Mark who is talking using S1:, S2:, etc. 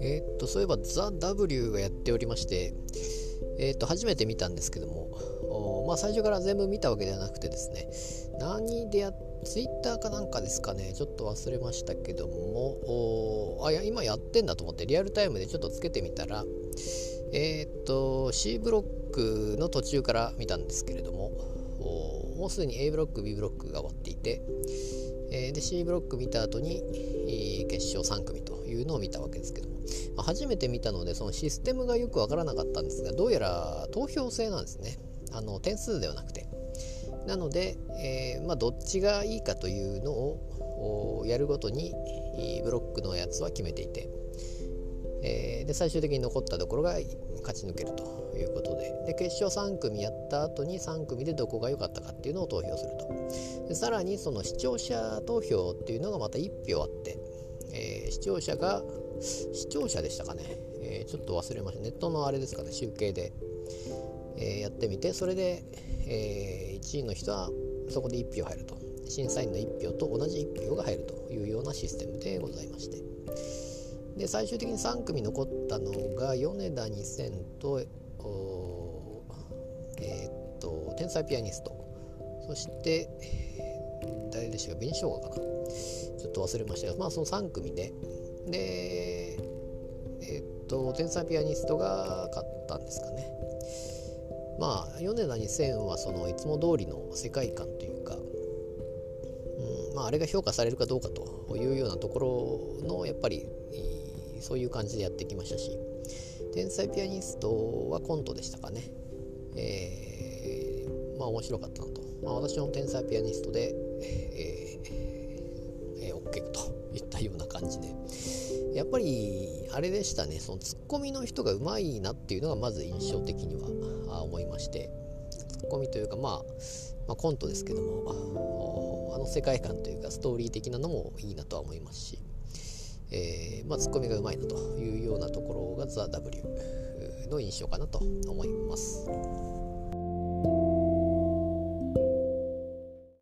S1: えー、っと、そういえばザ・ W がやっておりまして、えー、っと、初めて見たんですけども、まあ、最初から全部見たわけではなくてですね、何でやっツイッターかなんかですかね、ちょっと忘れましたけども、あ、いや、今やってんだと思って、リアルタイムでちょっとつけてみたら、えー、っと、C ブロックの途中から見たんですけれども、もうすでに A ブロック、B ブロックが終わっていて、えー、で C ブロック見た後にえ、決勝3組というのを見たわけですけども、まあ、初めて見たのでそのシステムがよくわからなかったんですがどうやら投票制なんですね。あの点数ではなくて。なので、えー、まあ、どっちがいいかというのをやるごとにブロックのやつは決めていて、で最終的に残ったところが勝ち抜けるということで。で決勝3組やった後に3組でどこが良かったかっていうのを投票すると。でさらにその視聴者投票っていうのがまた1票あって、えー、視聴者が視聴者でしたかね、えー、ちょっと忘れました。ネットのあれですかね。集計で、えやってみてそれで、え1位の人はそこで1票入ると。審査員の1票と同じ1票が入るというようなシステムでございまして。で最終的に3組残ったのが米田2000とえー、っと天才ピアニスト。そして誰でしたか紅生姜か。なちょっと忘れましたがまあその3組ででえー、っと天才ピアニストが勝ったんですかね。まあ米田2000はそのいつも通りの世界観というか、うんまあ、あれが評価されるかどうかというようなところのやっぱりそういう感じでやってきましたし。天才ピアニストはコントでしたかね。えー、まあ面白かったなと、まあ、私の天才ピアニストで、えーえー、OK といったような感じで。やっぱりあれでしたね。そのツッコミの人がうまいなっていうのがまず印象的には思いまして。ツッコミというか、まあ、まあコントですけどもあの世界観というかストーリー的なのもいいなとは思いますし、えー、まあ、ツッコミがうまいなというようなところが THEW の印象かなと思います。